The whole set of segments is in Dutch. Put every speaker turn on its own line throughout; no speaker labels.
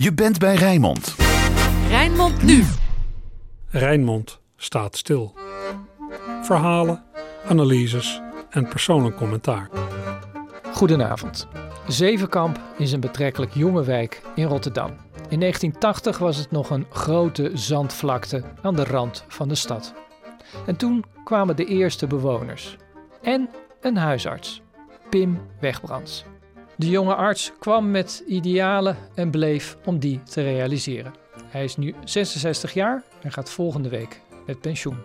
Je bent bij Rijnmond.
Rijnmond nu.
Rijnmond staat stil. Verhalen, analyses en persoonlijk commentaar.
Goedenavond. Zevenkamp is een betrekkelijk jonge wijk in Rotterdam. In 1980 was het nog een grote zandvlakte aan de rand van de stad. En toen kwamen de eerste bewoners. En een huisarts, Pim Wegbrands. De jonge arts kwam met idealen en bleef om die te realiseren. Hij is nu 66 jaar en gaat volgende week met pensioen.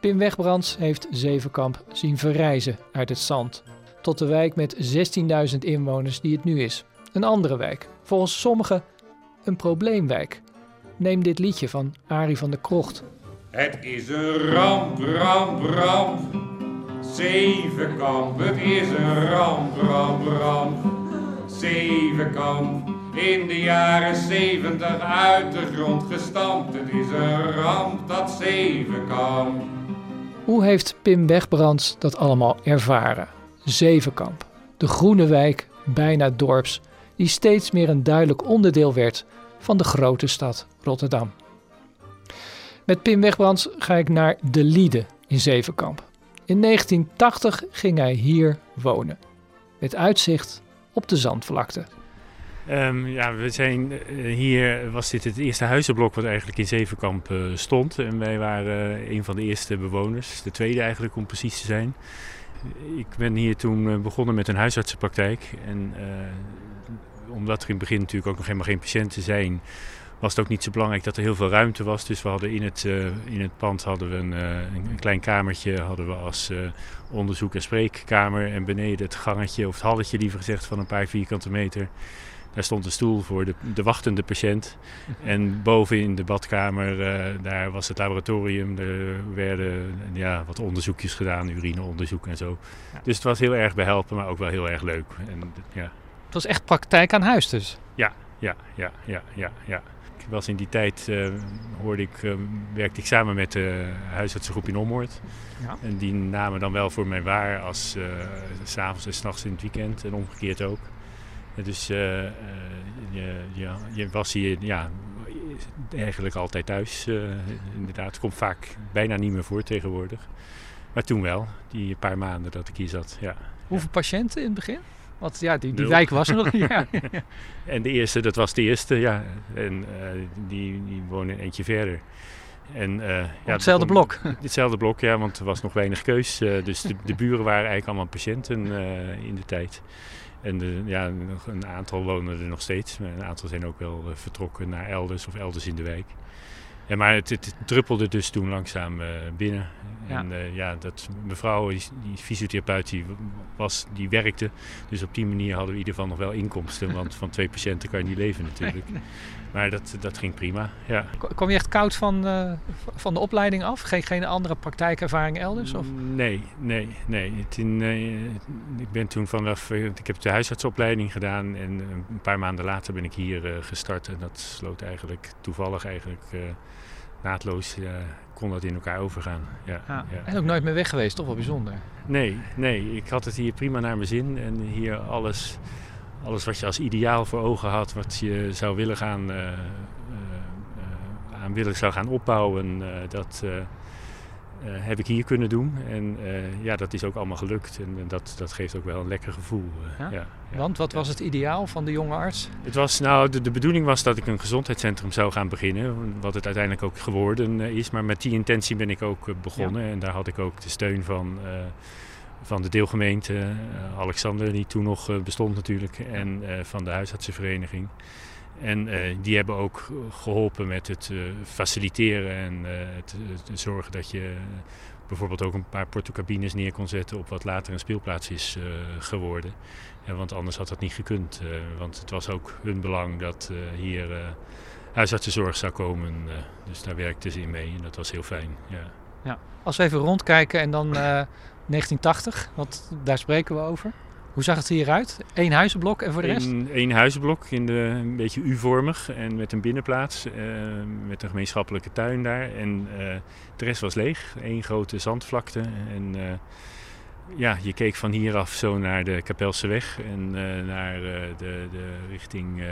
Pim Wegbrands heeft Zevenkamp zien verrijzen uit het zand tot de wijk met 16.000 inwoners die het nu is. Een andere wijk, volgens sommigen een probleemwijk. Neem dit liedje van Arie van der Krocht.
Het is een ramp, ramp, ramp. Zevenkamp, het is een ramp, ramp, ramp. Zevenkamp, in de jaren zeventig uit de grond gestampt. Het is een ramp, dat Zevenkamp.
Hoe heeft Pim Wegbrands dat allemaal ervaren? Zevenkamp, de groene wijk, bijna dorps, die steeds meer een duidelijk onderdeel werd van de grote stad Rotterdam. Met Pim Wegbrands ga ik naar De Liede in Zevenkamp. In 1980 ging hij hier wonen, met uitzicht op de zandvlakte.
Um, ja, we zijn uh, hier, was dit het eerste huizenblok wat eigenlijk in Zevenkamp uh, stond. En wij waren uh, een van de eerste bewoners, de tweede eigenlijk om precies te zijn. Ik ben hier toen begonnen met een huisartsenpraktijk. En omdat er in het begin natuurlijk ook nog helemaal geen patiënten zijn, was het ook niet zo belangrijk dat er heel veel ruimte was. Dus we hadden in het, uh, in het pand hadden we een, uh, een, klein kamertje hadden we als uh, onderzoek- en spreekkamer. En beneden het gangetje, of het halletje liever gezegd, van een paar vierkante meter. Daar stond een stoel voor de, de wachtende patiënt. En boven in de badkamer, daar was het laboratorium. Er werden ja, wat onderzoekjes gedaan, urineonderzoek en zo. Ja. Dus het was heel erg behelpen, maar ook wel heel erg leuk. En, ja.
Het was echt praktijk aan huis dus?
Ja, ja, ja, ja, ja, ja. Was in die tijd, uh, hoorde ik, uh, werkte ik samen met de huisartsengroep in Ommoord. Ja. En die namen dan wel voor mij waar als uh, s'avonds en s'nachts in het weekend en omgekeerd ook. Dus je, je, je, was hier ja, eigenlijk altijd thuis. inderdaad, het komt vaak bijna niet meer voor tegenwoordig. Maar toen wel, die paar maanden dat ik hier zat. Ja.
Hoeveel patiënten in het begin? Want ja, die, die wijk was er nog. ja.
En de eerste, dat was de eerste, ja. En uh, die, die woonde eentje verder. En, uh, ja,
hetzelfde blok?
Hetzelfde blok, ja, want er was nog weinig keus. Uh, dus de, de, buren waren eigenlijk allemaal patiënten in de tijd. En de, ja, een aantal wonen er nog steeds. Maar een aantal zijn ook wel vertrokken naar elders of elders in de wijk. Ja, maar het, het, druppelde dus toen langzaam uh, binnen. Ja. En uh, ja, dat mevrouw, die, die fysiotherapeut, die, was, die werkte. Dus op die manier hadden we in ieder geval nog wel inkomsten. Want van twee patiënten kan je niet leven natuurlijk. Maar dat, dat ging prima, ja.
Kwam je echt koud van, uh, van de opleiding af? Geen, geen andere praktijkervaring elders? Of?
Nee, nee, nee. Toen, ik ben toen vanaf... Ik heb de huisartsopleiding gedaan. En een paar maanden later ben ik hier gestart. En dat sloot eigenlijk toevallig eigenlijk naadloos uh, kon dat in elkaar overgaan. Ja,
ja. ja. En ook nooit meer weg geweest, toch wel bijzonder?
Nee, nee, ik had het hier prima naar mijn zin. En hier alles, alles wat je als ideaal voor ogen had, wat je zou willen gaan, uh, uh, aan willen zou gaan opbouwen, dat heb ik hier kunnen doen. En ja, dat is ook allemaal gelukt. En, en, dat, dat geeft ook wel een lekker gevoel.
Ja? Want wat was het ideaal van de jonge arts?
Het was, nou, de, de bedoeling was dat ik een gezondheidscentrum zou gaan beginnen. Wat het uiteindelijk ook geworden is. Maar met die intentie ben ik ook begonnen. En daar had ik ook de steun van, van de deelgemeente. Alexander, die toen nog bestond natuurlijk. En van de huisartsenvereniging. En die hebben ook geholpen met het faciliteren en het, het, zorgen dat je bijvoorbeeld ook een paar portocabines neer kon zetten op wat later een speelplaats is geworden. Ja, want anders had dat niet gekund. want het was ook hun belang dat hier huisartsenzorg zou komen. dus daar werkten ze in mee en dat was heel fijn. Ja.
Ja. Als we even rondkijken en dan 1980, want daar spreken we over. Hoe zag het hieruit? Eén huizenblok en voor de rest?
Eén huizenblok, in de, een beetje U-vormig en met een binnenplaats. Uh, met een gemeenschappelijke tuin daar. En uh, de rest was leeg. Eén grote zandvlakte. En uh, ja, je keek van hieraf zo naar de Kapelseweg en eh, naar eh, de, de richting eh,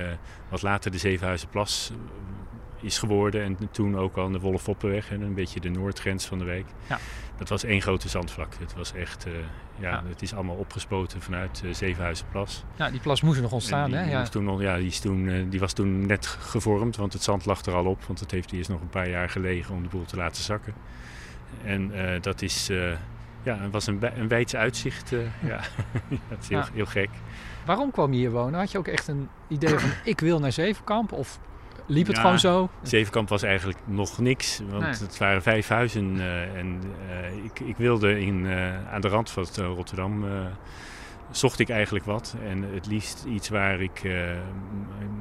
wat later de Zevenhuizenplas eh, is geworden. En toen ook al de Wolfoppenweg en een beetje de noordgrens van de wijk.
Ja.
Dat was één grote zandvlakte. Het was echt, eh, ja,
Ja.
het is allemaal opgespoten vanuit uh, Zevenhuizenplas.
Ja, die plas moest er nog ontstaan,
die,
hè? Ja.
toen ja, die, is toen, eh, die was toen net gevormd, want het zand lag er al op. Want het heeft eerst nog een paar jaar gelegen om de boel te laten zakken. En eh, dat is, eh, ja, het was een, een wijds uitzicht. eh, ja, dat is heel,
Ja.
heel gek.
Waarom kwam je hier wonen? Had je ook echt een idee van ik wil naar Zevenkamp? Of liep het
Ja.
gewoon zo?
Zevenkamp was eigenlijk nog niks, want
Nee.
het waren vijf huizen. eh, en eh, ik, ik wilde in, eh, aan de rand van Rotterdam, zocht ik eigenlijk wat. En het liefst iets waar ik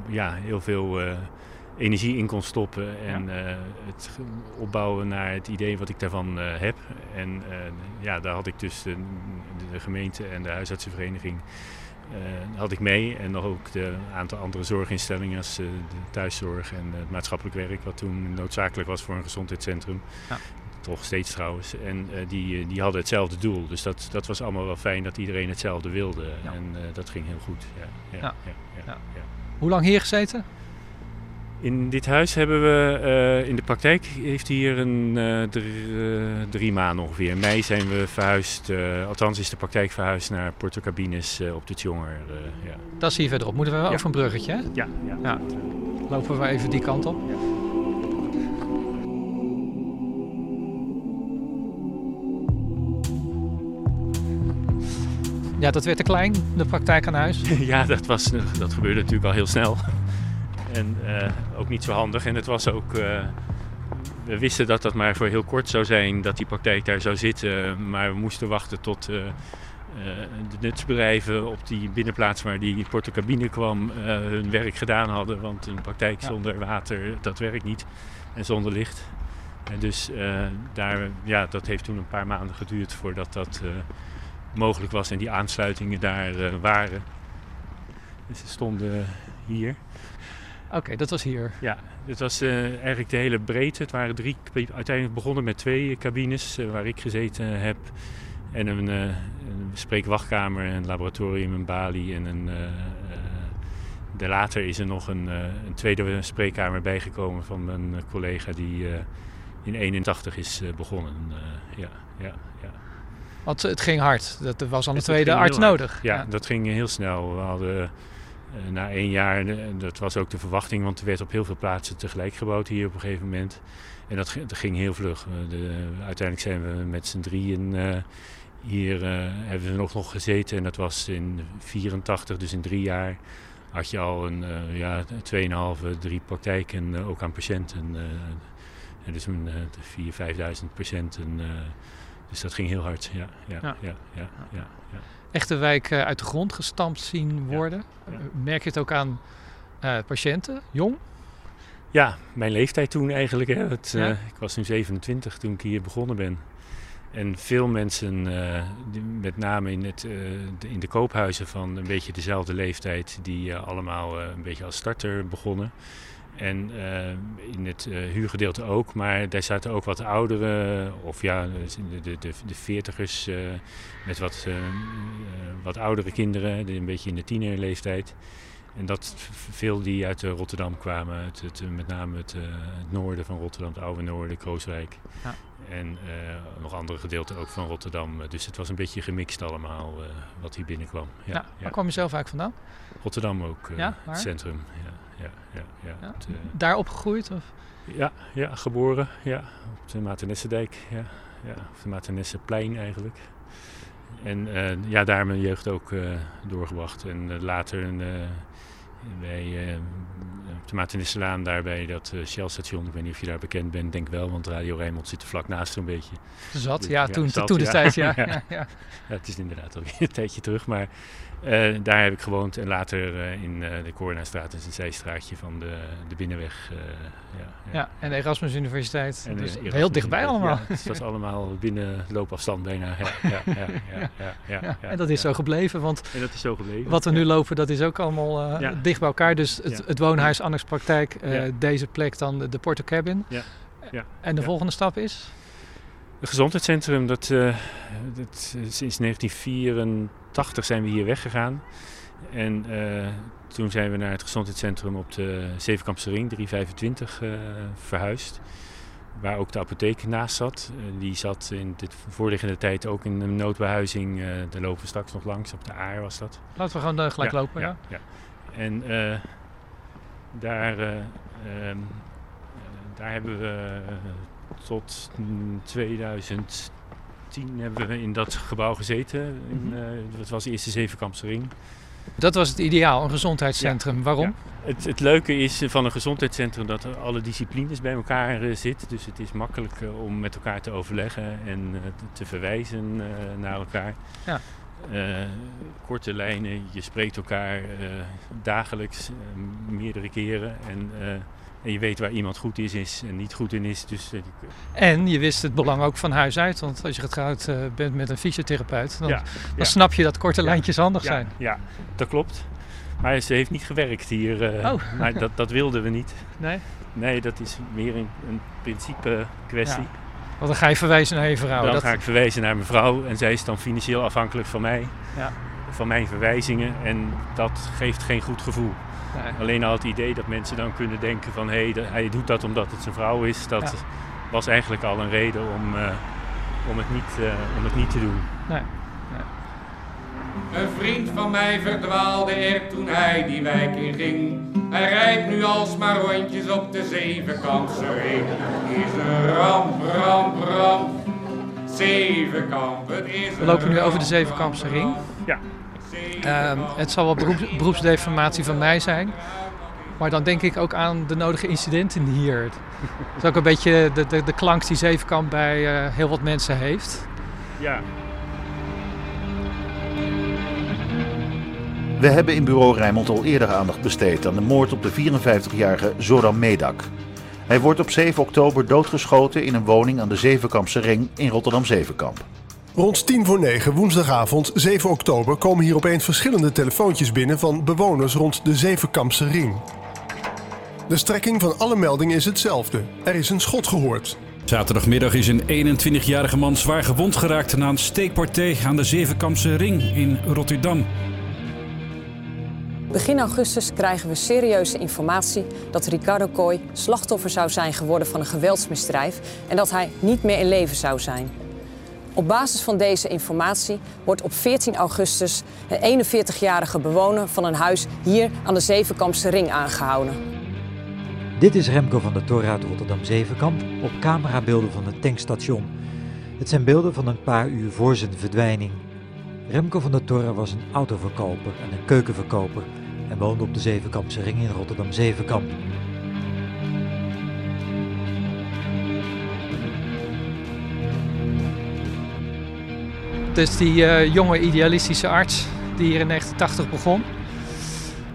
ja, heel veel energie in kon stoppen. En het opbouwen naar het idee wat ik daarvan heb. En ja, daar had ik dus de, de gemeente en de huisartsenvereniging had ik mee. En nog ook de aantal andere zorginstellingen als eh, de thuiszorg en het maatschappelijk werk, wat toen noodzakelijk was voor een gezondheidscentrum.
Ja.
Toch steeds trouwens. En eh, die, eh, die hadden hetzelfde doel. Dus dat, dat was allemaal wel fijn dat iedereen hetzelfde wilde.
Ja.
En eh, dat ging heel goed. Ja, ja,
Ja.
ja, ja,
Ja.
ja.
Hoe lang hier gezeten?
In dit huis hebben we eh, in de praktijk heeft hier een eh, eh, drie maanden ongeveer. In mei zijn we verhuisd, althans is de praktijk verhuisd naar Portocabines eh, op de Tjonger. ja.
Dat is hier verderop. Moeten we wel
Ja.
over een bruggetje, hè?
Ja, ja.
Ja. Lopen we even die kant op. Ja, dat werd te klein, de praktijk aan huis.
ja, dat, was, dat gebeurde natuurlijk al heel snel. En eh, ook niet zo handig. En het was ook. eh, we wisten dat dat maar voor heel kort zou zijn, dat die praktijk daar zou zitten. Maar we moesten wachten tot eh, de nutsbedrijven op die binnenplaats waar die portocabine kwam, hun werk gedaan hadden. Want een praktijk zonder water, dat werkt niet. En zonder licht. En dus daar, ja, dat heeft toen een paar maanden geduurd voordat dat mogelijk was en die aansluitingen daar waren. Dus ze stonden hier.
Oké, dat was hier.
Ja, het was eh, eigenlijk de hele breedte. Het waren drie, uiteindelijk begonnen met twee cabines eh, waar ik gezeten heb. En een, een spreekwachtkamer, een laboratorium, een balie en een... de later is er nog een, een tweede spreekkamer bijgekomen van eh, collega die in 81 is begonnen. Ja, ja, ja.
Want het ging hard. Dat er was al een tweede arts nodig.
Ja, dat ging heel snel. We hadden na één jaar, eh, dat was ook de verwachting, want er werd op heel veel plaatsen tegelijk gebouwd hier op een gegeven moment. En dat, ging- dat ging heel vlug. Eh, de, uiteindelijk zijn we met z'n drieën eh, hier, eh, hebben we nog, nog gezeten. En dat was in 84, dus in drie jaar had je al een eh ja, 2,5, drie praktijken eh, ook aan patiënten. eh en dus een uh, 4.000, 5.000 patiënten. eh, dus dat ging heel hard. Ja. ja,
ja,
ja, ja.
Echte wijk eh, uit de grond gestampt zien worden.
Ja.
Merk je het ook aan eh, patiënten, jong?
Ja, mijn leeftijd toen eigenlijk. Hè. Het,
Ja.
eh, ik was nu 27 toen ik hier begonnen ben. En veel mensen, die- met name in, het, de, in de koophuizen van een beetje dezelfde leeftijd, die allemaal een beetje als starter begonnen. En eh, in het eh, huurgedeelte ook, maar daar zaten ook wat oudere, of ja, de, de, de, de veertigers eh, met wat, wat oudere kinderen, een beetje in de tienerleeftijd. En dat veel die uit Rotterdam kwamen, uit het, met name het, het noorden van Rotterdam, het oude noorden, Krooswijk.
Ja.
En nog andere gedeelten ook van Rotterdam. Dus het was een beetje gemixt allemaal wat hier binnenkwam. Ja,
Ja. Waar kwam je zelf eigenlijk vandaan?
Rotterdam ook,
Ja,
het centrum. Ja, ja, ja, ja.
Ja.
Het, eh,
Daar opgegroeid? Of?
ja, ja, geboren ja, op de Maternessendijk. Ja, ja, of de Maternesseplein eigenlijk. En eh, ja, daar mijn jeugd ook eh, doorgebracht. En later bij op de Maternisselaan, daar bij dat Shell-station. Ik weet niet of je daar bekend bent, denk wel, want Radio Rijnmond zit er vlak naast een beetje.
Zat?
Dus,
Ja, toen, toen de tijd, ja.
Het is inderdaad alweer een tijdje terug, maar eh, daar heb ik gewoond. En later eh, in eh, de Coronastraat, dat is een zijstraatje van de, de Binnenweg. eh, ja,
Ja, en de Erasmus Universiteit.
En,
dus heel dichtbij allemaal.
Ja, het was allemaal binnen loopafstand bijna. Ja, ja, ja, ja, ja, ja, ja,
Ja,
ja,
en dat is
ja.
zo gebleven, want
En dat is zo gebleven.
wat we nu lopen, dat is ook allemaal
Ja.
dicht bij elkaar. Dus het,
Ja.
het woonhuis, Annex Praktijk,
Ja.
deze plek dan de, de Porto Cabin.
Ja. Ja.
En de
Ja.
volgende stap is?
Het gezondheidscentrum, dat, uh, dat, sinds 1984 zijn we hier weggegaan. En uh, toen zijn we naar het gezondheidscentrum op de Zevenkampse Ring 325 uh, verhuisd. Waar ook de apotheek naast zat. die zat in de voorliggende tijd ook in een noodbehuizing. daar lopen we straks nog langs, op de Aar was dat.
Laten we gewoon gelijk
ja,
lopen, ja.
ja. En daar, ehm, daar hebben we tot 2010 hebben we in dat gebouw gezeten. In, uh, dat was de eerste Zevenkampse Ring.
Dat was het ideaal, een gezondheidscentrum. Ja, Waarom?
Ja. Het, het, leuke is van een gezondheidscentrum dat alle disciplines bij elkaar uh, zitten. Dus het is makkelijk uh, om met elkaar te overleggen en te verwijzen naar elkaar.
Ja.
korte lijnen, je spreekt elkaar dagelijks meerdere keren. En, en je weet waar iemand goed is, is en niet goed in is. Dus, uh,
en je wist het belang ook van huis uit. Want als je getrouwd uh, bent met een fysiotherapeut, dan,
ja,
dan
ja.
snap je dat korte lijntjes handig zijn.
Ja, dat klopt. Maar ze heeft niet gewerkt hier. Uh,
oh.
maar dat, dat wilden we niet.
Nee?
Nee, dat is meer een, een principe kwestie.
Want dan ga je verwijzen naar je vrouw.
Dan
dat...
ga ik verwijzen naar mijn vrouw. En zij is dan financieel afhankelijk van mij.
Ja.
Van mijn verwijzingen. En dat geeft geen goed gevoel.
Nee.
Alleen al het idee dat mensen dan kunnen denken van hé, hey, hij doet dat omdat het zijn vrouw is, dat
Ja.
was eigenlijk al een reden om, uh, om, het, niet, uh, om het niet te doen.
Nee.
Een vriend van mij verdwaalde er toen hij die wijk in ging. Hij rijdt nu alsmaar rondjes op de zevenkampse ring. Het is een ramp, ramp, ramp. Zevenkamp, het is
We lopen nu over de Zevenkampse ring.
Ja.
Um, het zal wel beroeps, beroepsdeformatie van mij zijn. Maar dan denk ik ook aan de nodige incidenten hier. Het is ook een beetje de, de, de klank die Zevenkamp bij uh, heel wat mensen heeft.
Ja.
We hebben in bureau Rijnmond al eerder aandacht besteed aan de moord op de 54-jarige Zoran Medak. Hij wordt op 7 oktober doodgeschoten in een woning aan de Zevenkampse Ring in Rotterdam-Zevenkamp.
Rond tien voor negen woensdagavond 7 oktober komen hier opeens verschillende telefoontjes binnen van bewoners rond de Zevenkampse Ring. De strekking van alle meldingen is hetzelfde. Er is een schot gehoord.
Zaterdagmiddag is een 21-jarige man zwaar gewond geraakt na een steekpartij aan de Zevenkampse Ring in Rotterdam.
Begin augustus krijgen we serieuze informatie dat Ricardo Kooi slachtoffer zou zijn geworden van een geweldsmisdrijf en dat hij niet meer in leven zou zijn. Op basis van deze informatie wordt op 14 augustus een 41-jarige bewoner van een huis hier aan de Zevenkampse Ring aangehouden.
Dit is Remco van der Tor uit Rotterdam-Zevenkamp op camerabeelden van het tankstation. Het zijn beelden van een paar uur voor zijn verdwijning. Remco van der Torre was een autoverkoper en een keukenverkoper en woonde op de Zevenkampse Ring in Rotterdam-Zevenkamp.
Dus die uh, jonge idealistische arts die hier in 1980 begon,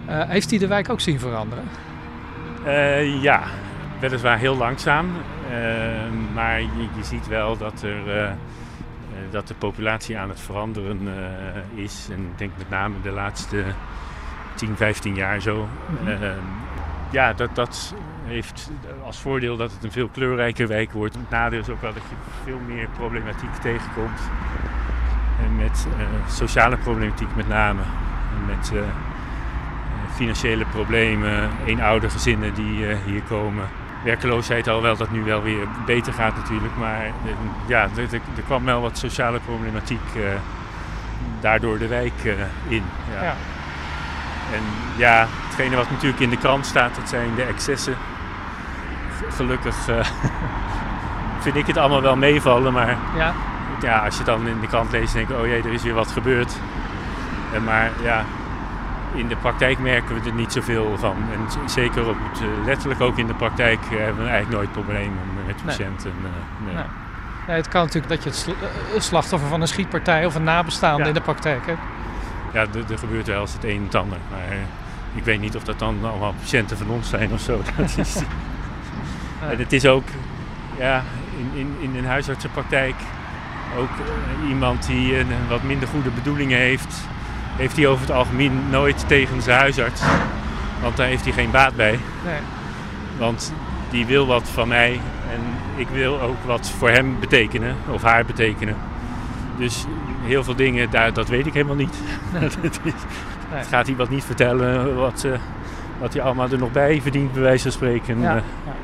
uh, heeft hij de wijk ook zien veranderen?
Uh, ja, weliswaar heel langzaam. maar je, je, ziet wel dat, er, dat de populatie aan het veranderen is. En ik denk met name de laatste 10, 15 jaar zo. Mm -hmm. ja, dat, dat heeft als voordeel dat het een veel kleurrijker wijk wordt. Het nadeel is ook wel dat je veel meer problematiek tegenkomt. En met uh, sociale problematiek met name. En met uh, financiële problemen, eenoudergezinnen die uh, hier komen. Werkeloosheid al wel dat nu wel weer beter gaat natuurlijk. Maar ja, er, er, kwam wel wat sociale problematiek daardoor de wijk in. Ja.
ja.
En ja, hetgene wat natuurlijk in de krant staat, dat zijn de excessen. Gelukkig vind ik het allemaal wel meevallen, maar
ja
ja, als je dan in de krant leest, denk je, oh jee, er is weer wat gebeurd. En maar ja, in de praktijk merken we er niet zoveel van. En zeker op het, letterlijk ook in de praktijk hebben we eigenlijk nooit problemen met patiënten.
Nee. Nee. Nee. Ja, het kan natuurlijk dat je het slachtoffer van een schietpartij of een nabestaande ja. in de praktijk hebt.
Ja, er gebeurt wel eens het een en het ander. Maar ik weet niet of dat dan allemaal patiënten van ons zijn of zo. Dat is... en het is ook ja, in, in, in een huisartsenpraktijk ook uh, iemand die een wat minder goede bedoelingen heeft, heeft hij over het algemeen nooit tegen zijn huisarts. Want daar heeft hij geen baat bij.
Nee.
Want die wil wat van mij En ik wil ook wat voor hem betekenen, of haar betekenen. Dus heel veel dingen, daar, dat weet ik helemaal niet. het, gaat iemand niet vertellen wat, uh, wat hij allemaal er nog bij verdient, bij wijze van spreken.
Ja, ja, ja.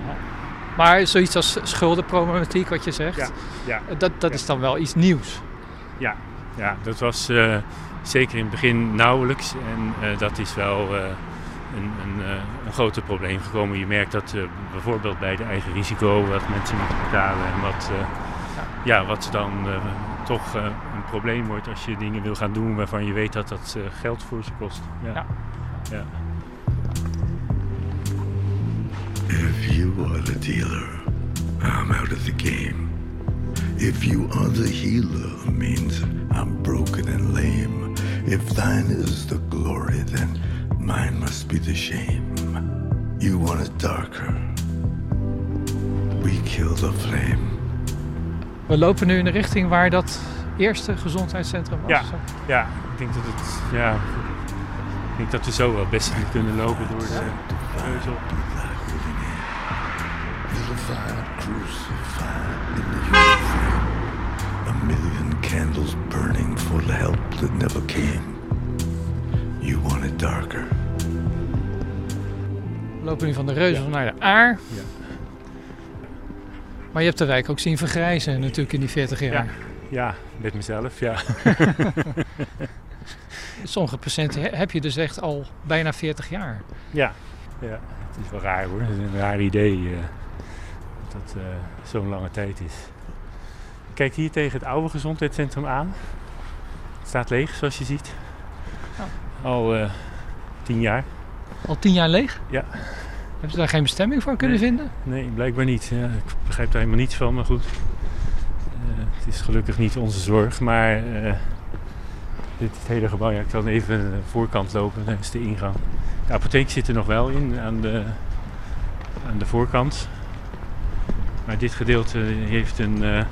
Maar zoiets als schuldenproblematiek, wat je zegt,
Ja, ja.
dat, dat is dan wel iets nieuws.
Ja, ja dat was eh, zeker in het begin nauwelijks. En eh, dat is wel eh, een, een, een groter probleem gekomen. Je merkt dat bijvoorbeeld bij de eigen risico wat mensen moeten betalen en wat, ja. wat dan toch een probleem wordt als je dingen wil gaan doen waarvan je weet dat dat geld voor ze kost. Ja.
If you are the dealer, I'm out of the game. If you are the healer, means I'm broken and lame. If thine is the glory, then mine must be the shame. You want it darker. We kill the flame.
We lopen nu in de richting waar dat eerste gezondheidscentrum was.
Ja, ja, ik denk dat het. Ja, ik denk dat we zo wel best kunnen lopen door de.
Crucified in the. A million candles burning for the help that never came. You want it darker.
We lopen nu van de Reuzen naar de Aar. Maar je hebt de wijk ook zien vergrijzen natuurlijk in die 40 jaar.
Ja, ja met mezelf, ja.
Sommige patiënten he- heb je dus echt al bijna 40 jaar.
Ja, ja, het is wel raar hoor. Het is een raar idee eh, dat eh, zo'n lange tijd is. Kijk hier tegen het oude gezondheidscentrum aan. Het staat leeg, zoals je ziet. Al eh, tien jaar.
Al 10 jaar leeg?
Ja.
Hebben ze daar geen bestemming voor kunnen
Nee.
vinden?
Nee, blijkbaar niet. Ja, ik begrijp daar helemaal niets van, maar goed. Eh, het is gelukkig niet onze zorg, maar dit het hele gebouw, ja, ik kan even de voorkant lopen, dat is de ingang. De apotheek zit er nog wel in, aan de, aan de voorkant. Maar dit gedeelte heeft een eh,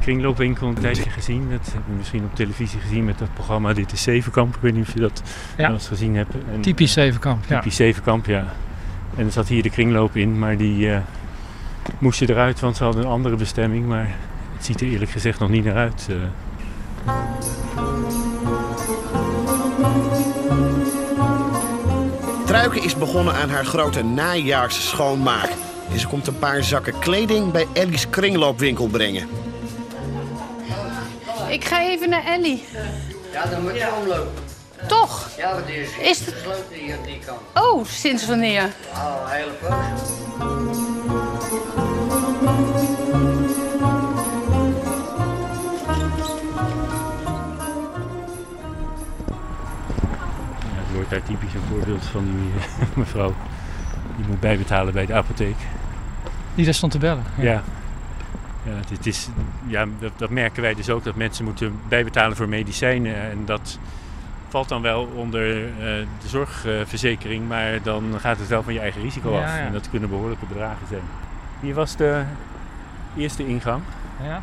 kringloopwinkel een tijdje gezien. Dat hebben we misschien op televisie gezien met dat programma Dit is Zevenkamp. Ik weet niet of je dat
Ja.
wel eens gezien hebt. En,
Typisch Zevenkamp. Ja.
Typisch Zevenkamp, ja. En er zat hier de kringloop in, maar die eh moest je eruit, want ze hadden een andere bestemming. Maar het ziet er eerlijk gezegd nog niet naar uit. eh.
Truiken is begonnen aan haar grote najaarsschoonmaak. En ze komt een paar zakken kleding bij Ellie's kringloopwinkel brengen.
Ik ga even naar Ellie.
Ja, dan moet je omlopen.
Toch?
Ja, want die is,
Is het-
gesloten hier op die kant.
Oh, sinds wanneer?
Al een hele poos.
Ja, het wordt daar typisch een voorbeeld van die eh, mevrouw. Die moet bijbetalen bij de apotheek.
Die daar stond te bellen.
Ja. Ja, het is, ja dat, dat merken wij dus ook, dat mensen moeten bijbetalen voor medicijnen. En dat valt dan wel onder eh, de zorgverzekering, maar dan gaat het wel van je eigen risico
Ja,
af.
ja.
En dat kunnen behoorlijke bedragen zijn. Hier was de eerste ingang.
Ja.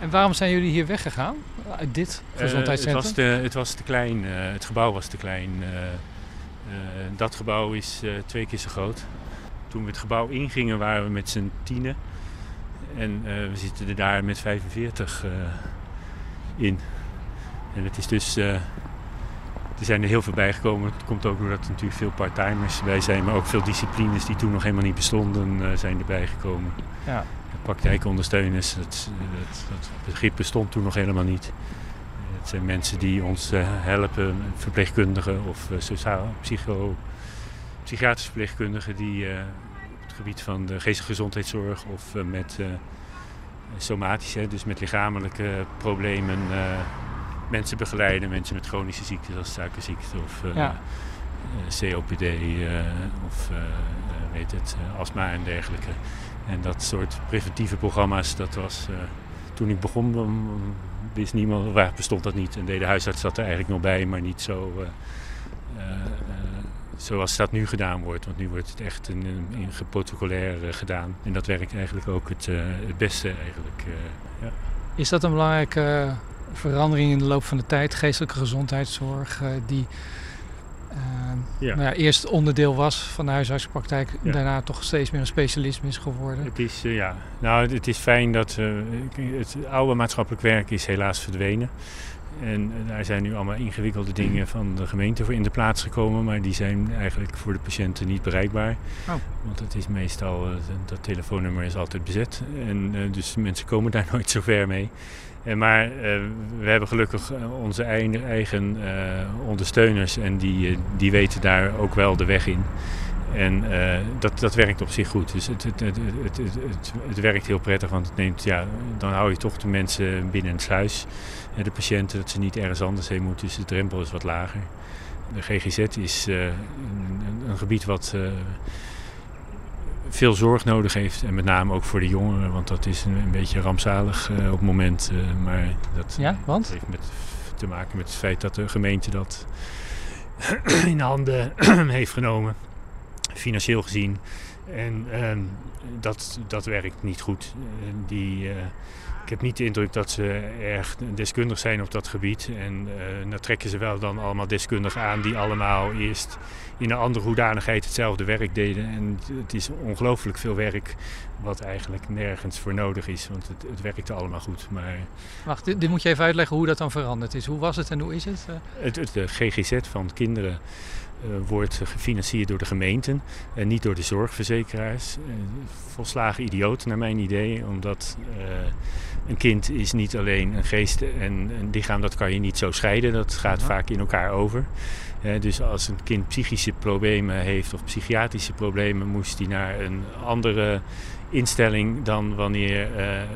En waarom zijn jullie hier weggegaan? Uit dit
Eh,
gezondheidscentrum?
het, was te, het was te klein, eh, het gebouw was te klein. dat gebouw is twee keer zo groot. Toen we het gebouw ingingen waren we met z'n tienen. En eh, we zitten er daar met 45 eh, in. En het is dus... eh, er zijn er heel veel bijgekomen. Het komt ook doordat er natuurlijk veel part-timers bij zijn. Maar ook veel disciplines die toen nog helemaal niet bestonden zijn erbij gekomen.
Ja.
Praktijkondersteuners, dat, dat, dat begrip bestond toen nog helemaal niet. Het zijn mensen die ons helpen, verpleegkundigen of sociaal, psycho, psychiatrische verpleegkundigen die eh, op het gebied van de geestelijke gezondheidszorg of eh, met eh somatische, dus met lichamelijke problemen, mensen begeleiden, mensen met chronische ziekten zoals suikerziekte of
Ja.
COPD of weet het, astma en dergelijke. En dat soort preventieve programma's, dat was toen ik begon, dan wist niemand, waar bestond dat niet. En de huisarts zat er eigenlijk nog bij, maar niet zo zoals dat nu gedaan wordt. Want nu wordt het echt in, in, geprotocolair eh, gedaan. En dat werkt eigenlijk ook het, eh, het beste eigenlijk. eh, ja.
Is dat een belangrijke verandering in de loop van de tijd? Geestelijke gezondheidszorg, die
Ja.
nou ja, eerst onderdeel was van de huisartsenpraktijk,
Ja.
daarna toch steeds meer een specialisme is geworden.
Het is, ja, nou, het is fijn dat het oude maatschappelijk werk is helaas verdwenen. En daar zijn nu allemaal ingewikkelde dingen van de gemeente voor in de plaats gekomen, maar die zijn eigenlijk voor de patiënten niet bereikbaar.
Oh.
Want het is meestal, eh, dat telefoonnummer is altijd bezet. En eh, dus mensen komen daar nooit zo ver mee. En maar eh, we hebben gelukkig onze eigen, eigen ondersteuners en die, die weten daar ook wel de weg in. En eh, dat, dat werkt op zich goed. Dus het, het, het, het, het, het, het werkt heel prettig, want het neemt, ja, dan hou je toch de mensen binnen een sluis. En de patiënten, dat ze niet ergens anders heen moeten, dus de drempel is wat lager. De GGZ is eh, een, een- gebied wat eh, veel zorg nodig heeft. En met name ook voor de jongeren, want dat is een, een beetje rampzalig op het moment. maar dat
Ja, want?
heeft met, te maken met het feit dat de gemeente dat in handen heeft genomen, financieel gezien. En ehm, dat, dat werkt niet goed. Eh, die, eh, ik heb niet de indruk dat ze erg deskundig zijn op dat gebied. En eh dan trekken ze wel dan allemaal deskundigen aan die allemaal eerst in een andere hoedanigheid hetzelfde werk deden. En het is ongelooflijk veel werk wat eigenlijk nergens voor nodig is. Want het, het werkte allemaal goed. Maar
Wacht, dit, dit moet je even uitleggen hoe dat dan veranderd is. Hoe was het en hoe is het? Eh,
het, het de GGZ van kinderen wordt gefinancierd door de gemeenten en niet door de zorgverzekeraars. Eh, volslagen idioot naar mijn idee, omdat eh, een kind is niet alleen een geest en een lichaam, dat kan je niet zo scheiden. Dat gaat vaak in elkaar over. Eh, dus als een kind psychische problemen heeft of psychiatrische problemen, moest die naar een andere instelling dan wanneer eh, eh,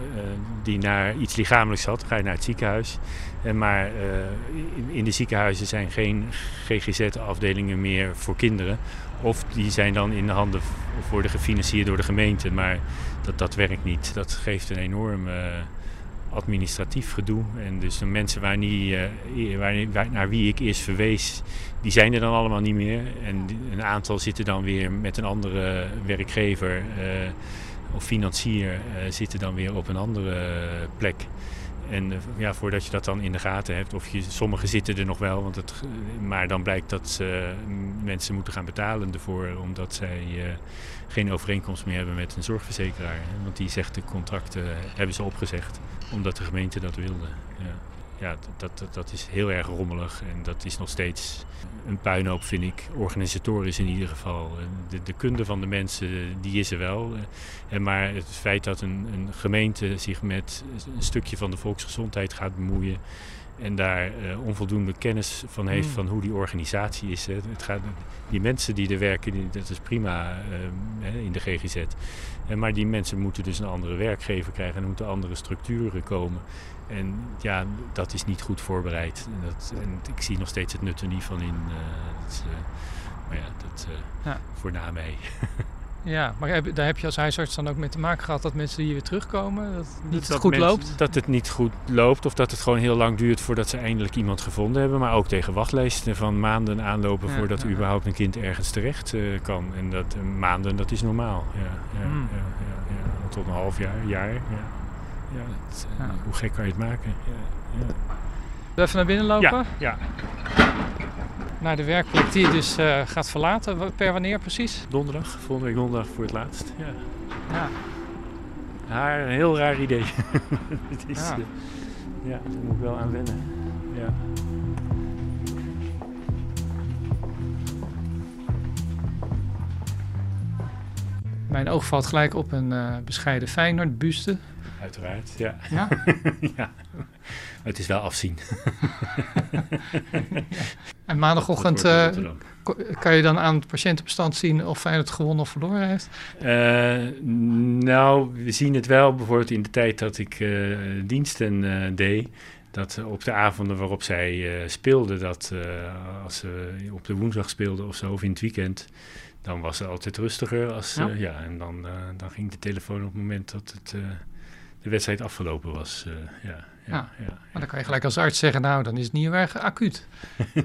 die naar iets lichamelijks had. Dan ga je naar het ziekenhuis. En maar eh, in, in de ziekenhuizen zijn geen GGZ-afdelingen meer voor kinderen. Of die zijn dan in de handen v- worden gefinancierd door de gemeente. Maar dat, dat werkt niet. Dat geeft een enorm eh, administratief gedoe. En dus de mensen waar niet, eh, waar, naar wie ik eerst verwees, die zijn er dan allemaal niet meer. En een aantal zitten dan weer met een andere werkgever eh, of financier eh, zitten dan weer op een andere plek. En eh, ja, voordat je dat dan in de gaten hebt, of je, sommigen zitten er nog wel, want het, maar dan blijkt dat ze, mensen moeten gaan betalen ervoor, omdat zij eh, geen overeenkomst meer hebben met een zorgverzekeraar. Want die zegt de contracten hebben ze opgezegd, omdat de gemeente dat wilde. Ja, ja dat, dat, dat is heel erg rommelig en dat is nog steeds een puinhoop, vind ik. Organisatorisch in ieder geval. De, de kunde van de mensen, die is er wel. En maar het feit dat een, een gemeente zich met een stukje van de volksgezondheid gaat bemoeien en daar eh, onvoldoende kennis van heeft
Mm.
van hoe die organisatie is. Hè. Het gaat, die mensen die er werken, die, dat is prima eh, in de GGZ. En maar die mensen moeten dus een andere werkgever krijgen en er moeten andere structuren komen. En ja, dat is niet goed voorbereid. En, dat, en ik zie nog steeds het nut er niet van in. eh, dat eh, maar ja, dat eh
Ja.
voor na mij.
ja, maar heb- daar heb je als huisarts dan ook mee te maken gehad dat mensen hier weer terugkomen? Dat, dat het
dat
goed
mensen-
loopt?
Dat het niet goed loopt of dat het gewoon heel lang duurt voordat ze eindelijk iemand gevonden hebben. Maar ook tegen wachtlijsten van maanden aanlopen
Ja,
voordat
ja, ja.
überhaupt een kind ergens terecht kan. En dat maanden, dat is normaal. Ja, ja,
Hmm.
ja, ja, ja. Tot een half jaar, jaar. Ja. Ja, eh,
Ja.
Hoe gek kan je het maken? Ja, ja.
Even naar binnen lopen?
Ja.
Naar de werkplek die je dus eh, gaat verlaten. Per wanneer precies?
Donderdag, volgende week donderdag voor het laatst. Ja.
Ja.
Haar, een heel raar idee. het is,
Ja.
ja. ja, daar moet ik wel aan wennen. Ja.
Mijn oog valt gelijk op een eh, bescheiden Feyenoord buste.
Uiteraard, ja.
Ja?
ja. Maar het is wel afzien.
En maandagochtend eh, kan je dan aan het patiëntenbestand zien of Feyenoord gewonnen of verloren heeft?
Eh, nou, we zien het wel bijvoorbeeld in de tijd dat ik eh, diensten eh, deed. Dat op de avonden waarop zij eh, speelden, dat eh, als ze op de woensdag speelden of zo, of in het weekend, dan was het altijd rustiger. Als,
Ja.
ja. ja, en dan, eh, dan ging de telefoon op het moment dat het, eh, de wedstrijd afgelopen was. eh, ja, ja,
Ja.
ja,
Maar dan kan je gelijk als arts zeggen, nou, dan is het niet heel erg acuut.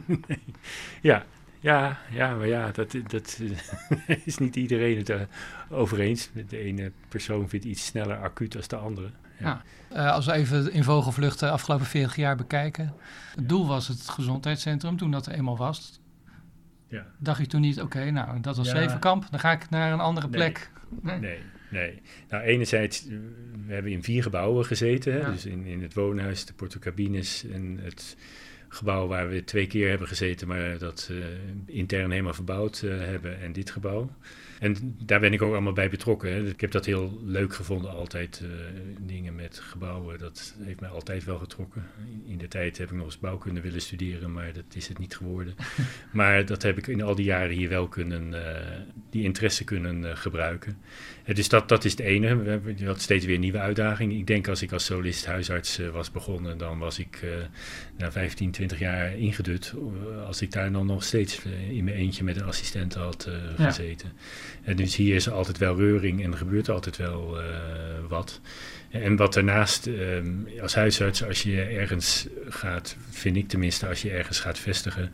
nee. Ja, ja, ja, maar ja, dat, dat is niet iedereen het eh, over eens. De ene persoon vindt iets sneller acuut als de andere.
Ja. Eh, als we even in vogelvlucht de afgelopen 40 jaar bekijken. Het doel was het gezondheidscentrum toen dat er eenmaal was.
Ja.
Dacht je toen niet, oké, nou, dat was
Ja.
Zevenkamp, dan ga ik naar een andere
Nee.
plek.
Nee, nee. Nou, enerzijds, eh, we hebben in vier gebouwen gezeten. Hè?
Ja.
Dus in, in het woonhuis, de portocabines en het gebouw waar we twee keer hebben gezeten, maar dat eh, intern helemaal verbouwd eh, hebben en dit gebouw. En daar ben ik ook allemaal bij betrokken. Hè. Ik heb dat heel leuk gevonden altijd, eh, dingen met gebouwen. Dat heeft mij altijd wel getrokken. In- de tijd heb ik nog eens bouwkunde willen studeren, maar dat is het niet geworden. maar dat heb ik in al die jaren hier wel kunnen, eh, die interesse kunnen eh, gebruiken. Dus dat, dat is het ene. We hebben je had steeds weer nieuwe uitdaging. Ik denk als ik als solist huisarts was begonnen, dan was ik na 15, 20 jaar ingedut. als ik daar dan nog steeds in mijn eentje met een assistent had
Ja.
En dus hier is altijd wel reuring en er gebeurt altijd wel eh, wat. En wat daarnaast, ehm, als huisarts, als je ergens gaat, vind ik tenminste, als je ergens gaat vestigen,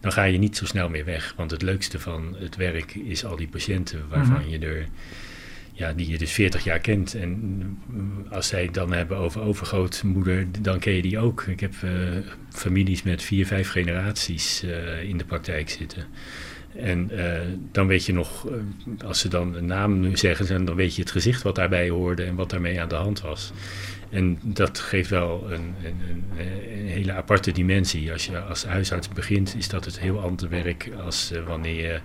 dan ga je niet zo snel meer weg. Want het leukste van het werk is al die patiënten waarvan
Mhm.
je er, ja, die je dus 40 jaar kent. En als zij het dan hebben over overgrootmoeder, dan ken je die ook. Ik heb eh, families met vier, vijf generaties eh, in de praktijk zitten. En eh, dan weet je nog, eh, als ze dan een naam nu zeggen, dan weet je het gezicht wat daarbij hoorde en wat daarmee aan de hand was. En dat geeft wel een, een, een, hele aparte dimensie. Als je als huisarts begint, is dat het heel ander werk als eh, wanneer je,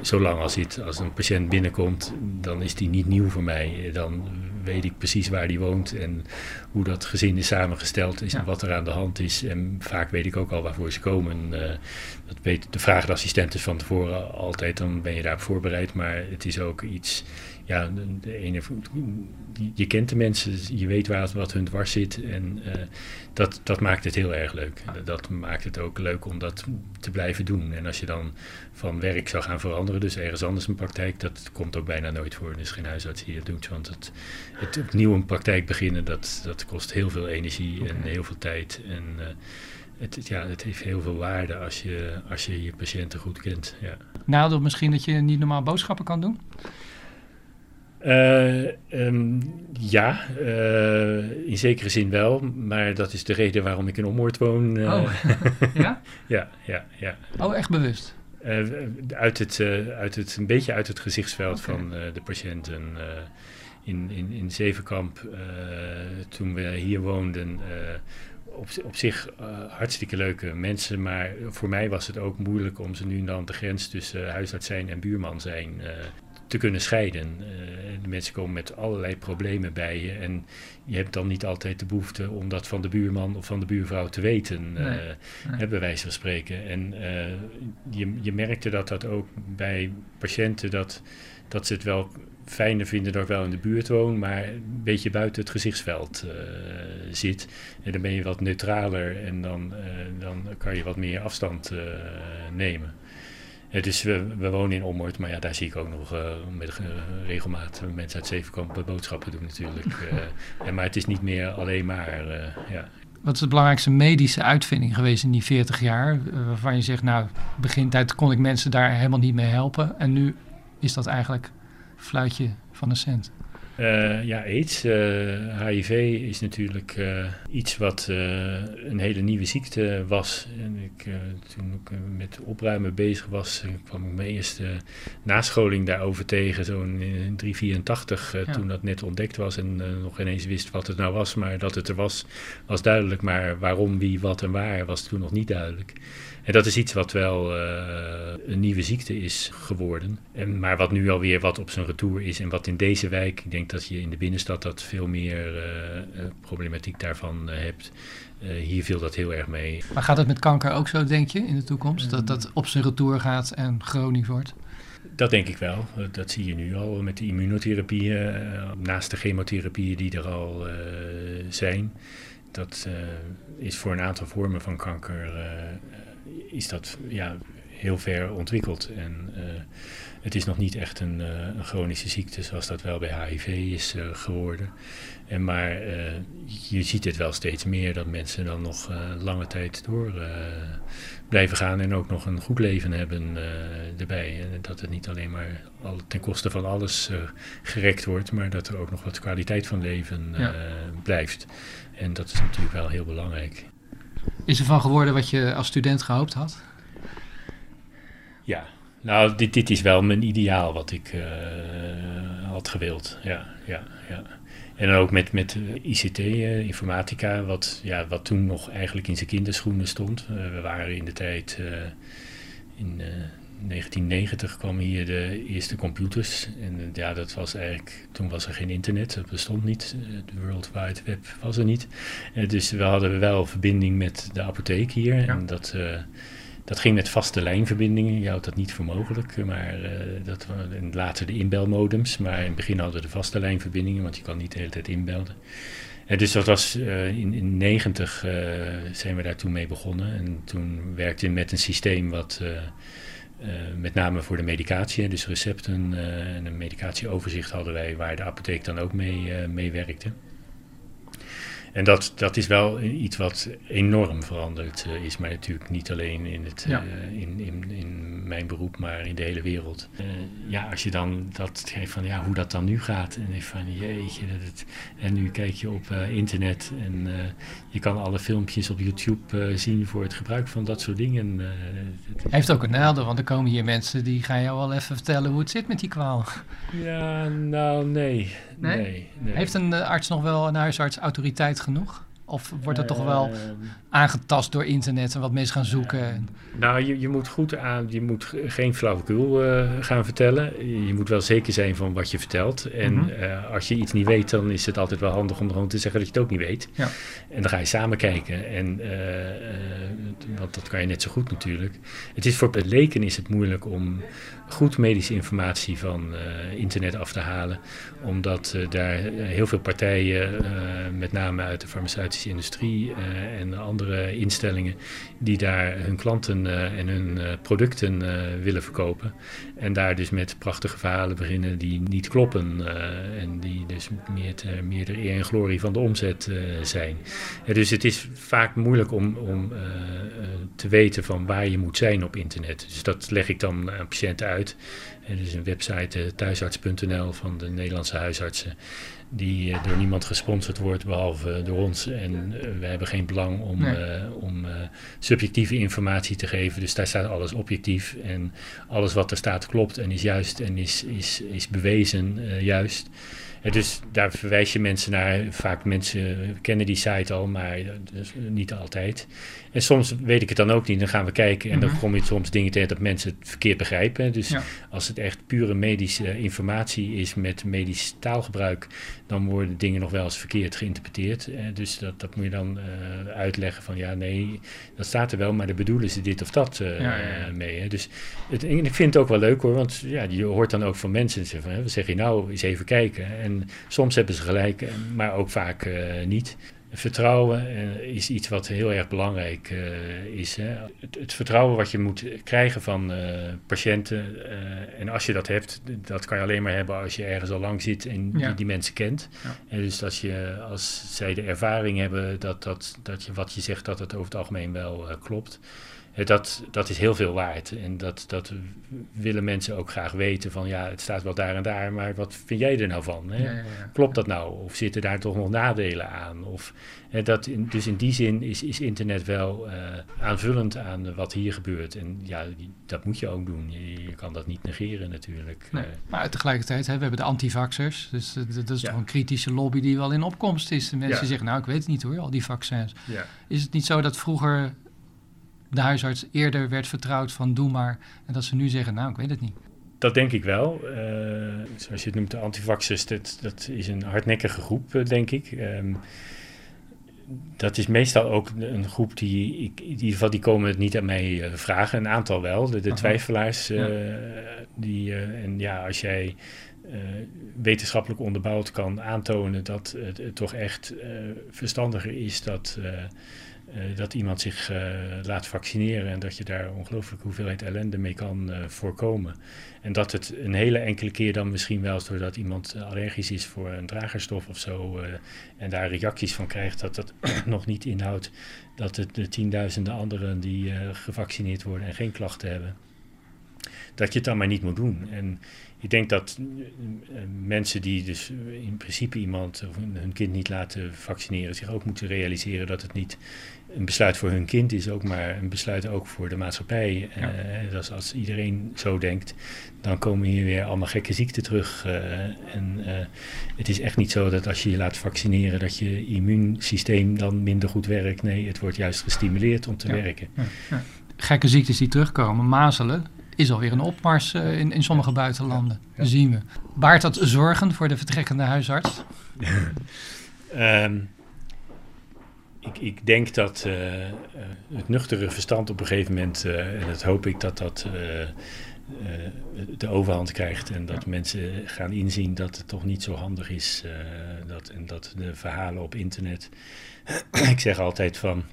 zolang als, als een patiënt binnenkomt, dan is die niet nieuw voor mij. Dan weet ik precies waar die woont en hoe dat gezin is samengesteld is en wat er aan de hand is. En vaak weet ik ook al waarvoor ze komen. Eh, dat weet de vragende assistent is van tevoren altijd, dan ben je daarop voorbereid. Maar het is ook iets, ja, de- de ene, je- kent de mensen, je weet waar, wat hun dwars zit. En eh, dat, dat maakt het heel erg leuk. Dat maakt het ook leuk om dat te blijven doen. En als je dan van werk zou gaan veranderen, dus ergens anders een praktijk, dat komt ook bijna nooit voor. Er is geen huisarts die het doet, want het, het opnieuw een praktijk beginnen, dat, dat kost heel veel energie en heel veel tijd. En eh, het, het- ja, het heeft heel veel waarde als je als je, je patiënten goed kent. Ja.
Nadeel misschien dat je niet normaal boodschappen kan doen?
Eh, ehm, ja, eh, in zekere zin wel, maar dat is de reden waarom ik in Ommoord woon. eh.
Oh, ja?
ja, ja, ja.
Oh, echt bewust?
Uit het, uit het, een beetje uit het gezichtsveld van de patiënten. in, in, in Zevenkamp, toen we hier woonden, op, op zich hartstikke leuke mensen. Maar voor mij was het ook moeilijk om ze nu en dan de grens tussen huisarts zijn en buurman zijn te kunnen scheiden. Eh, de mensen komen met allerlei problemen bij je. En je hebt dan niet altijd de behoefte om dat van de buurman of van de buurvrouw te weten.
Nee,
eh,
nee.
hè, bij wijze van spreken. En eh, je, je merkte dat dat ook bij patiënten, dat, dat ze het wel fijner vinden dat ik wel in de buurt woon, maar een beetje buiten het gezichtsveld zit. En dan ben je wat neutraler en dan, dan kan je wat meer afstand nemen. Eh, dus we, we wonen in Ommoord, maar ja, daar zie ik ook nog eh, met eh, regelmaat mensen uit Zevenkamp boodschappen doen natuurlijk. Eh, en, maar het is niet meer alleen maar, eh, ja.
Wat is de belangrijkste medische uitvinding geweest in die 40 jaar? Waarvan je zegt, nou, begintijd kon ik mensen daar helemaal niet mee helpen. En nu is dat eigenlijk fluitje van een cent.
Eh, ja, aids, eh, HIV is natuurlijk eh, iets wat eh, een hele nieuwe ziekte was. En ik, eh, toen ik eh, met opruimen bezig was, eh, kwam ik mijn eerste nascholing daarover tegen, zo'n in 384, eh,
Ja.
toen dat net ontdekt was en eh, nog ineens wist wat het nou was. Maar dat het er was, was duidelijk. Maar waarom, wie, wat en waar was toen nog niet duidelijk. En dat is iets wat wel eh, een nieuwe ziekte is geworden. En, maar wat nu alweer wat op zijn retour is en wat in deze wijk, ik denk dat je in de binnenstad dat veel meer eh, eh, problematiek daarvan eh, hebt. Hier viel dat heel erg mee.
Maar gaat het met kanker ook zo, denk je, in de toekomst? Dat dat op zijn retour gaat en chronisch wordt?
Dat denk ik wel. Dat zie je nu al met de immunotherapieën, naast de chemotherapieën die er al zijn. Dat is voor een aantal vormen van kanker is dat ja, heel ver ontwikkeld. En eh, het is nog niet echt een, eh, een chronische ziekte zoals dat wel bij HIV is eh, geworden. En maar je ziet het wel steeds meer dat mensen dan nog lange tijd door blijven gaan en ook nog een goed leven hebben erbij. En dat het niet alleen maar al, ten koste van alles gerekt wordt, maar dat er ook nog wat kwaliteit van leven
Ja.
blijft. En dat is natuurlijk wel heel belangrijk.
Is er van geworden wat je als student gehoopt had?
Ja, nou, dit, dit is wel mijn ideaal wat ik uh, had gewild. Ja, ja, ja. En dan ook met, met ICT, uh, informatica, wat, ja, wat toen nog eigenlijk in zijn kinderschoenen stond. Uh, we waren in de tijd, in 1990 kwamen hier de eerste computers. En ja, dat was eigenlijk, toen was er geen internet, dat bestond niet. De World Wide Web was er niet. dus we hadden wel verbinding met de apotheek hier. Ja. En dat dat ging met vaste lijnverbindingen. Je houdt dat niet voor mogelijk. Maar uh, dat waren later de inbelmodems. Maar in het begin hadden we de vaste lijnverbindingen, want je kan niet de hele tijd inbelden. En dus dat was in, in 90 uh, zijn we daar toen mee begonnen. En toen werkte met een systeem wat met name voor de medicatie, dus recepten en een medicatieoverzicht hadden wij, waar de apotheek dan ook mee, mee werkte. En dat, dat is wel iets wat enorm veranderd uh, is. Maar natuurlijk niet alleen in, het, ja. uh, in, in, in mijn beroep, maar in de hele wereld. Uh, ja, als je dan dat geeft van ja, hoe dat dan nu gaat. En van jeetje. Dat het, en nu kijk je op internet en je kan alle filmpjes op YouTube zien voor het gebruik van dat soort dingen.
Heeft ook een nadeel, want er komen hier mensen die gaan jou wel even vertellen hoe het zit met die kwaal.
Ja, nou nee. Nee? nee, nee.
Heeft een arts nog wel, een huisarts, autoriteit genoeg? Of wordt het toch wel aangetast door internet en wat mensen gaan zoeken?
Nou, je, je moet goed aan, je moet geen flauwekul uh, gaan vertellen. Je moet wel zeker zijn van wat je vertelt. En mm -hmm. uh, als je iets niet weet, dan is het altijd wel handig om gewoon te zeggen dat je het ook niet weet. Ja. En dan ga je samen kijken. En, uh, want dat kan je net zo goed natuurlijk. Het is voor het leken is het moeilijk om goed medische informatie van uh, internet af te halen. Omdat uh, daar heel veel partijen, uh, met name uit de farmaceutische industrie en andere instellingen, die daar hun klanten en hun producten willen verkopen. En daar dus met prachtige verhalen beginnen die niet kloppen. en die dus meer, te, de eer en glorie van de omzet zijn. dus het is vaak moeilijk om, om te weten van waar je moet zijn op internet. Dus dat leg ik dan aan patiënten uit. Er is een website, thuisarts.nl, van de Nederlandse huisartsen, die door niemand gesponsord wordt, behalve door ons. En we hebben geen belang om, nee. uh, om subjectieve informatie te geven. Dus daar staat alles objectief. En alles wat er staat klopt en is juist en is, is, is bewezen juist. Dus daar verwijs je mensen naar. Vaak mensen kennen die site al, maar dus niet altijd. En soms weet ik het dan ook niet. Dan gaan we kijken en dan
Mhm.
kom je soms dingen tegen dat mensen het verkeerd begrijpen. Dus ja. als het echt pure medische informatie is met medisch taalgebruik, dan worden dingen nog wel eens verkeerd geïnterpreteerd. Eh, dus dat, dat moet je dan uh, uitleggen van ja, nee, dat staat er wel, maar daar bedoelen ze dit of dat uh, ja, ja, mee. Hè. Dus het, ik vind het ook wel leuk hoor, want ja, je hoort dan ook van mensen, van, hè, wat zeg je nou, eens even kijken. En soms hebben ze gelijk, maar ook vaak uh, niet. Vertrouwen uh, is iets wat heel erg belangrijk uh, is. Hè? Het, het, vertrouwen wat je moet krijgen van uh, patiënten. en als je dat hebt, dat kan je alleen maar hebben als je ergens al lang zit en ja. die, die, mensen kent. Ja. En dus als, je, als zij de ervaring hebben dat, dat, dat je wat je zegt, dat het over het algemeen wel klopt. Dat, dat is heel veel waard. En dat, dat willen mensen ook graag weten van ja, het staat wel daar en daar, maar wat vind jij er nou van? Hè? Ja, ja, ja. Klopt dat nou? Of zitten daar toch nog nadelen aan? Of, hè, dat in, dus in die zin is, is internet wel uh, aanvullend aan wat hier gebeurt. En ja, dat moet je ook doen. Je, je kan dat niet negeren natuurlijk.
Nee, maar tegelijkertijd, hè, we hebben de antivaxers. Dus dat is toch een kritische lobby die wel in opkomst is. De mensen zeggen, nou ik weet het niet hoor, al die vaccins. Is het niet zo dat vroeger de huisarts eerder werd vertrouwd van doe maar. En dat ze nu zeggen, nou, ik weet het niet.
Dat denk ik wel. Uh, zoals je het noemt, de antivaxers, dat, dat is een hardnekkige groep, uh, denk ik. Um, dat is meestal ook een groep die, ik, in ieder geval, die komen het niet aan mij uh, vragen. Een aantal wel, de, de twijfelaars. Ja. die, en ja, als jij wetenschappelijk onderbouwd kan aantonen dat het, het toch echt verstandiger is dat... Uh, dat iemand zich uh, laat vaccineren en dat je daar ongelooflijke hoeveelheid ellende mee kan uh, voorkomen. En dat het een hele enkele keer dan misschien wel doordat iemand allergisch is voor een dragerstof of zo en daar reacties van krijgt, dat dat nog niet inhoudt dat het de tienduizenden anderen die gevaccineerd worden en geen klachten hebben, dat je het dan maar niet moet doen. En ik denk dat mensen die dus in principe iemand of hun kind niet laten vaccineren, zich ook moeten realiseren dat het niet een besluit voor hun kind is ook maar een besluit ook voor de maatschappij.
Ja.
Eh, dus als iedereen zo denkt, dan komen hier weer allemaal gekke ziekten terug. eh, en eh, het is echt niet zo dat als je je laat vaccineren, dat je immuunsysteem dan minder goed werkt. Nee, het wordt juist gestimuleerd om te
Ja.
werken.
Ja. Gekke ziektes die terugkomen, mazelen, is alweer een opmars eh, in, in sommige buitenlanden. Zien we. Baart dat zorgen voor de vertrekkende huisarts?
Ehm, ik, ik denk dat eh, eh, het nuchtere verstand op een gegeven moment, en dat hoop ik dat dat de overhand krijgt en dat mensen gaan inzien dat het toch niet zo handig is. dat, en dat de verhalen op internet, ik zeg altijd van,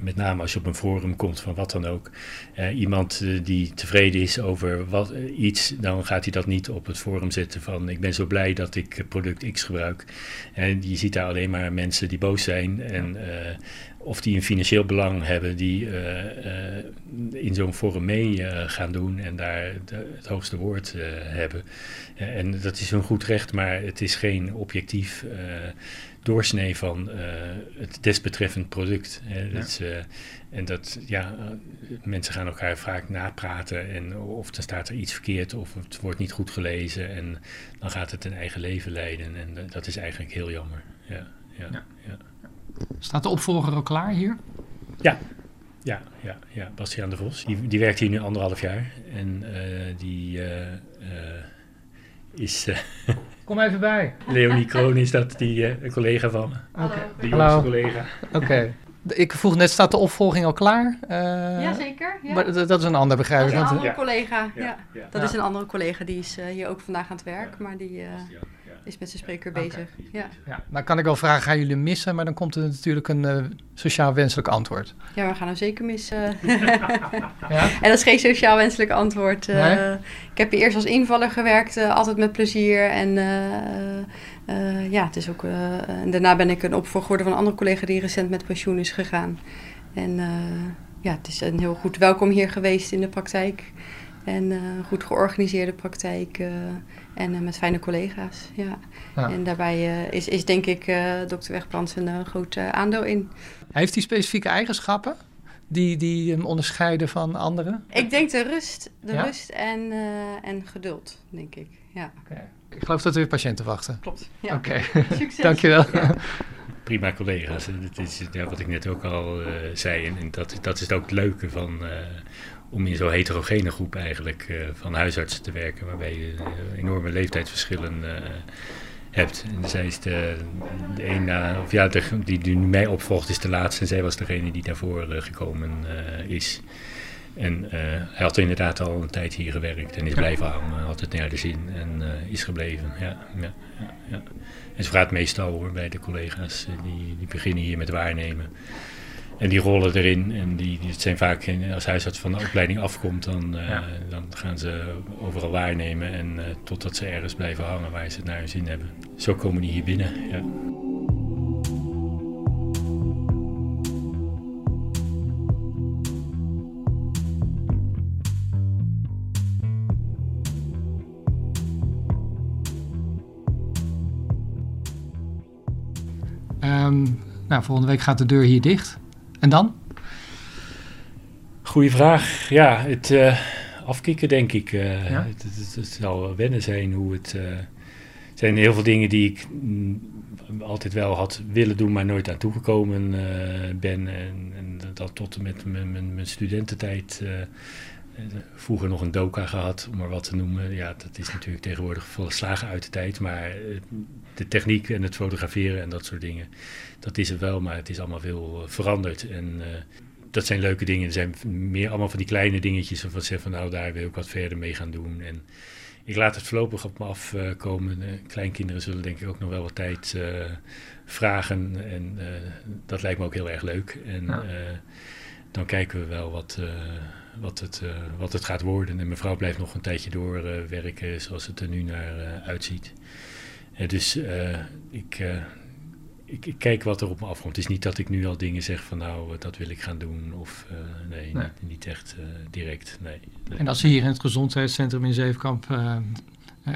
met name als je op een forum komt van wat dan ook, eh, iemand eh, die tevreden is over wat, eh, iets, dan gaat hij dat niet op het forum zetten van ik ben zo blij dat ik product X gebruik. En je ziet daar alleen maar mensen die boos zijn en of die een financieel belang hebben die eh, eh, in zo'n forum mee eh, gaan doen en daar de- het hoogste woord hebben. En dat is hun goed recht, maar het is geen objectief doorsnee van het desbetreffend product. Hè. Dat is, en dat, ja, mensen gaan elkaar vaak napraten en of dan staat er iets verkeerd of het wordt niet goed gelezen en dan gaat het een eigen leven leiden en dat is eigenlijk heel jammer. Ja, ja, ja.
Staat de opvolger al klaar hier?
Ja, ja, ja, ja. Bastiaan de Vos. Die, die werkt hier nu anderhalf jaar. En eh, die eh, eh, is...
Kom even bij.
Leonie Kroon is dat, die eh, een collega van me.
Oké.
De jongste collega.
Oké. Ik vroeg net, staat de opvolging al klaar? Uh,
Jazeker. Ja.
Maar dat, is een ander begrijp
Dat
ik.
is een andere collega. Ja.
ja.
Dat
Ja.
is een andere collega die is hier ook vandaag aan het werk, maar die eh, is met zijn spreker bezig. Ja.
Ja, nou kan ik wel vragen, gaan jullie missen? Maar dan komt er natuurlijk een eh, sociaal wenselijk antwoord.
ja, we gaan hem zeker missen.
Ja?
En dat is geen sociaal wenselijk antwoord. eh.
Nee?
Ik heb hier eerst als invaller gewerkt, eh, altijd met plezier. En ja, het is ook. en daarna ben ik een opvolger geworden van een andere collega die recent met pensioen is gegaan. En ja, het is een heel goed welkom hier geweest in de praktijk. En een goed georganiseerde praktijk. En eh, met fijne collega's. Ja.
Ja.
En daarbij eh, is, is denk ik eh dokter Wegbrand een groot aandeel in.
Heeft hij specifieke eigenschappen die, die hem onderscheiden van anderen?
Ik denk de rust, de
Ja?
rust en, eh, en geduld, denk ik. Ja.
Ik geloof dat er weer patiënten wachten.
Klopt. Ja.
Oké,
Succes.
dankjewel.
Ja.
Prima collega's. Dat is ja, wat ik net ook al eh, zei. En, dat, dat is ook het leuke van... eh, om in zo'n heterogene groep eigenlijk eh, van huisartsen te werken... waarbij je eh, enorme leeftijdsverschillen eh, hebt. En zij is de, de een na, of ja, de, die, die nu mij opvolgt is de laatste. En zij was degene die daarvoor gekomen is. En hij had inderdaad al een tijd hier gewerkt en is blijven hangen, had het naar de zin en is gebleven. Ja, ja, ja. En ze gaat meestal hoor bij de collega's, die, die beginnen hier met waarnemen. En die rollen erin en die, die het zijn vaak, als huisarts van de opleiding afkomt, dan, eh, dan gaan ze overal waarnemen en eh, totdat ze ergens blijven hangen waar ze het naar hun zin hebben. Zo komen die hier binnen, ja.
Ehm, nou, volgende week gaat de deur hier dicht. En dan?
Goeie vraag. Ja, het eh, afkicken denk ik. eh,
Ja?
het, het, het zal wennen zijn hoe het... er zijn heel veel dingen die ik mm, altijd wel had willen doen, maar nooit aan toegekomen ben. En, en dat tot en met mijn, mijn, mijn studententijd. Eh, vroeger nog een doka gehad, om maar wat te noemen. Ja, dat is natuurlijk tegenwoordig volslagen uit de tijd. Maar eh, de techniek en het fotograferen en dat soort dingen, dat is er wel. Maar het is allemaal veel eh, veranderd. En dat zijn leuke dingen. Er zijn meer allemaal van die kleine dingetjes waarvan ik zeg van nou, daar wil ik wat verder mee gaan doen. En ik laat het voorlopig op me afkomen. Uh, kleinkinderen zullen denk ik ook nog wel wat tijd uh, vragen. En dat lijkt me ook heel erg leuk. En dan kijken we wel wat, wat, het, wat het gaat worden. En mijn vrouw blijft nog een tijdje doorwerken zoals het er nu naar uitziet. dus ik, ik, ik, kijk wat er op me afkomt. Het is niet dat ik nu al dingen zeg van nou, dat wil ik gaan doen. Of nee, nee. Niet, niet, echt direct. Nee, nee.
En als ze hier in het gezondheidscentrum in Zevenkamp uh,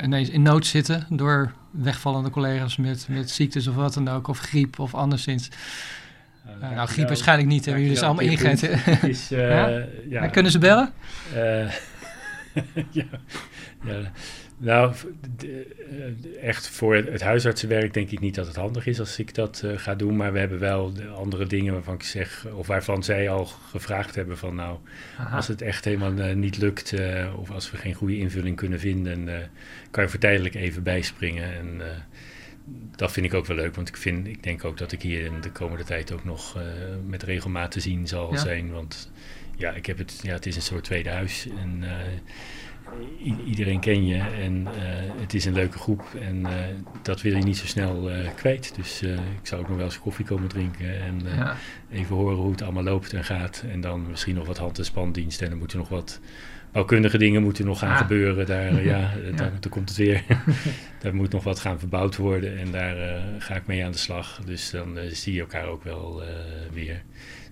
ineens in nood zitten door wegvallende collega's met, met ziektes of wat dan ook, of griep of anderszins. Nou, griep waarschijnlijk niet. Hebben jullie dus allemaal?
Is, uh, ja?
ja? kunnen ze bellen?
Uh, ja. ja. Nou, echt voor het huisartsenwerk denk ik niet dat het handig is als ik dat uh, ga doen. Maar we hebben wel andere dingen waarvan ik zeg, of waarvan zij al gevraagd hebben van nou, Aha. als het echt helemaal uh, niet lukt uh, of als we geen goede invulling kunnen vinden, kan je voor tijdelijk even bijspringen. En dat vind ik ook wel leuk, want ik, vind, ik denk ook dat ik hier in de komende tijd ook nog met regelmaat te zien zal ja. zijn. Want ja, ik heb het, ja, het is een soort tweede huis. En iedereen ken je en uh, het is een leuke groep en uh, dat wil je niet zo snel uh, kwijt. Dus ik zou ook nog wel eens koffie komen drinken en ja. even horen hoe het allemaal loopt en gaat. En dan misschien nog wat hand- en spandiensten en dan moeten nog wat bouwkundige dingen moeten nog gaan ja. gebeuren. Daar, ja, daar, daar, komt het weer. daar moet nog wat gaan verbouwd worden en daar ga ik mee aan de slag. Dus dan zie je elkaar ook wel weer.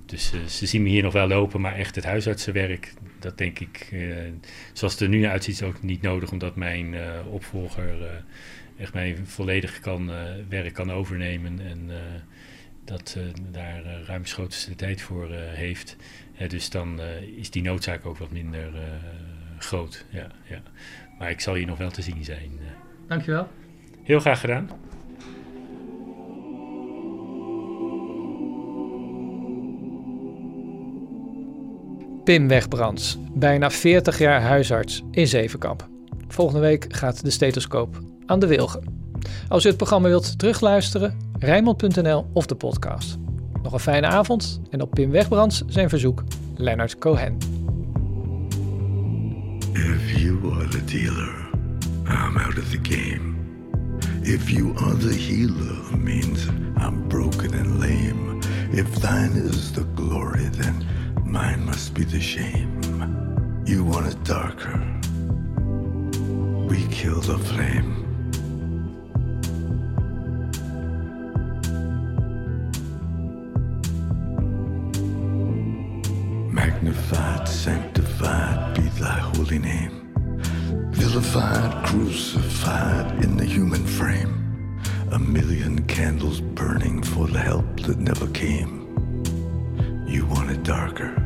Dus ze zien me hier nog wel lopen, maar echt het huisartsenwerk, dat denk ik, zoals het er nu uitziet, is ook niet nodig, omdat mijn opvolger echt mijn volledig kan, werk kan overnemen en dat daar ruimschoots de tijd voor heeft. Dus dan is die noodzaak ook wat minder groot. Ja, ja. Maar ik zal hier nog wel te zien zijn.
Dankjewel.
Heel graag gedaan.
Pim Wegbrands, bijna 40 jaar huisarts in Zevenkamp. Volgende week gaat de stethoscoop aan de wilgen. Als u het programma wilt terugluisteren, Rijnmond.nl of de podcast. Nog een fijne avond en op Pim Wegbrands zijn verzoek Leonard Cohen.
If you are the dealer, I'm out of the game. If you are the healer, means I'm broken and lame. If thine is the glory, then Mine must be the shame. You want it darker. We kill the flame. Magnified, sanctified be thy holy name. Vilified, crucified in the human frame. A million candles burning for the help that never came. You want it darker.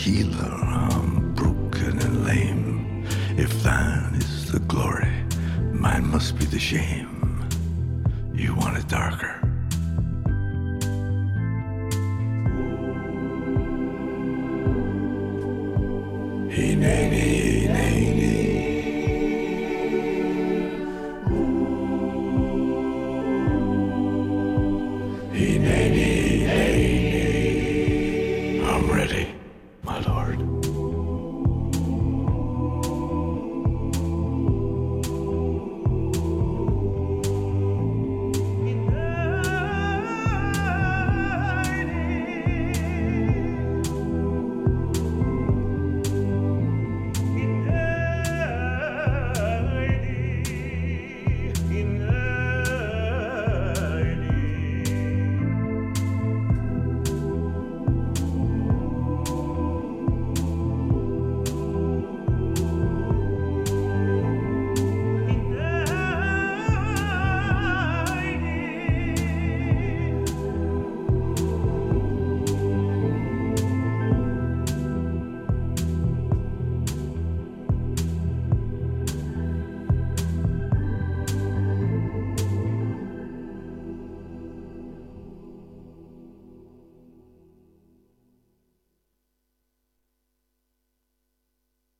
healer, I'm broken and lame. If thine is the glory, mine must be the shame. You want it darker. Hineni.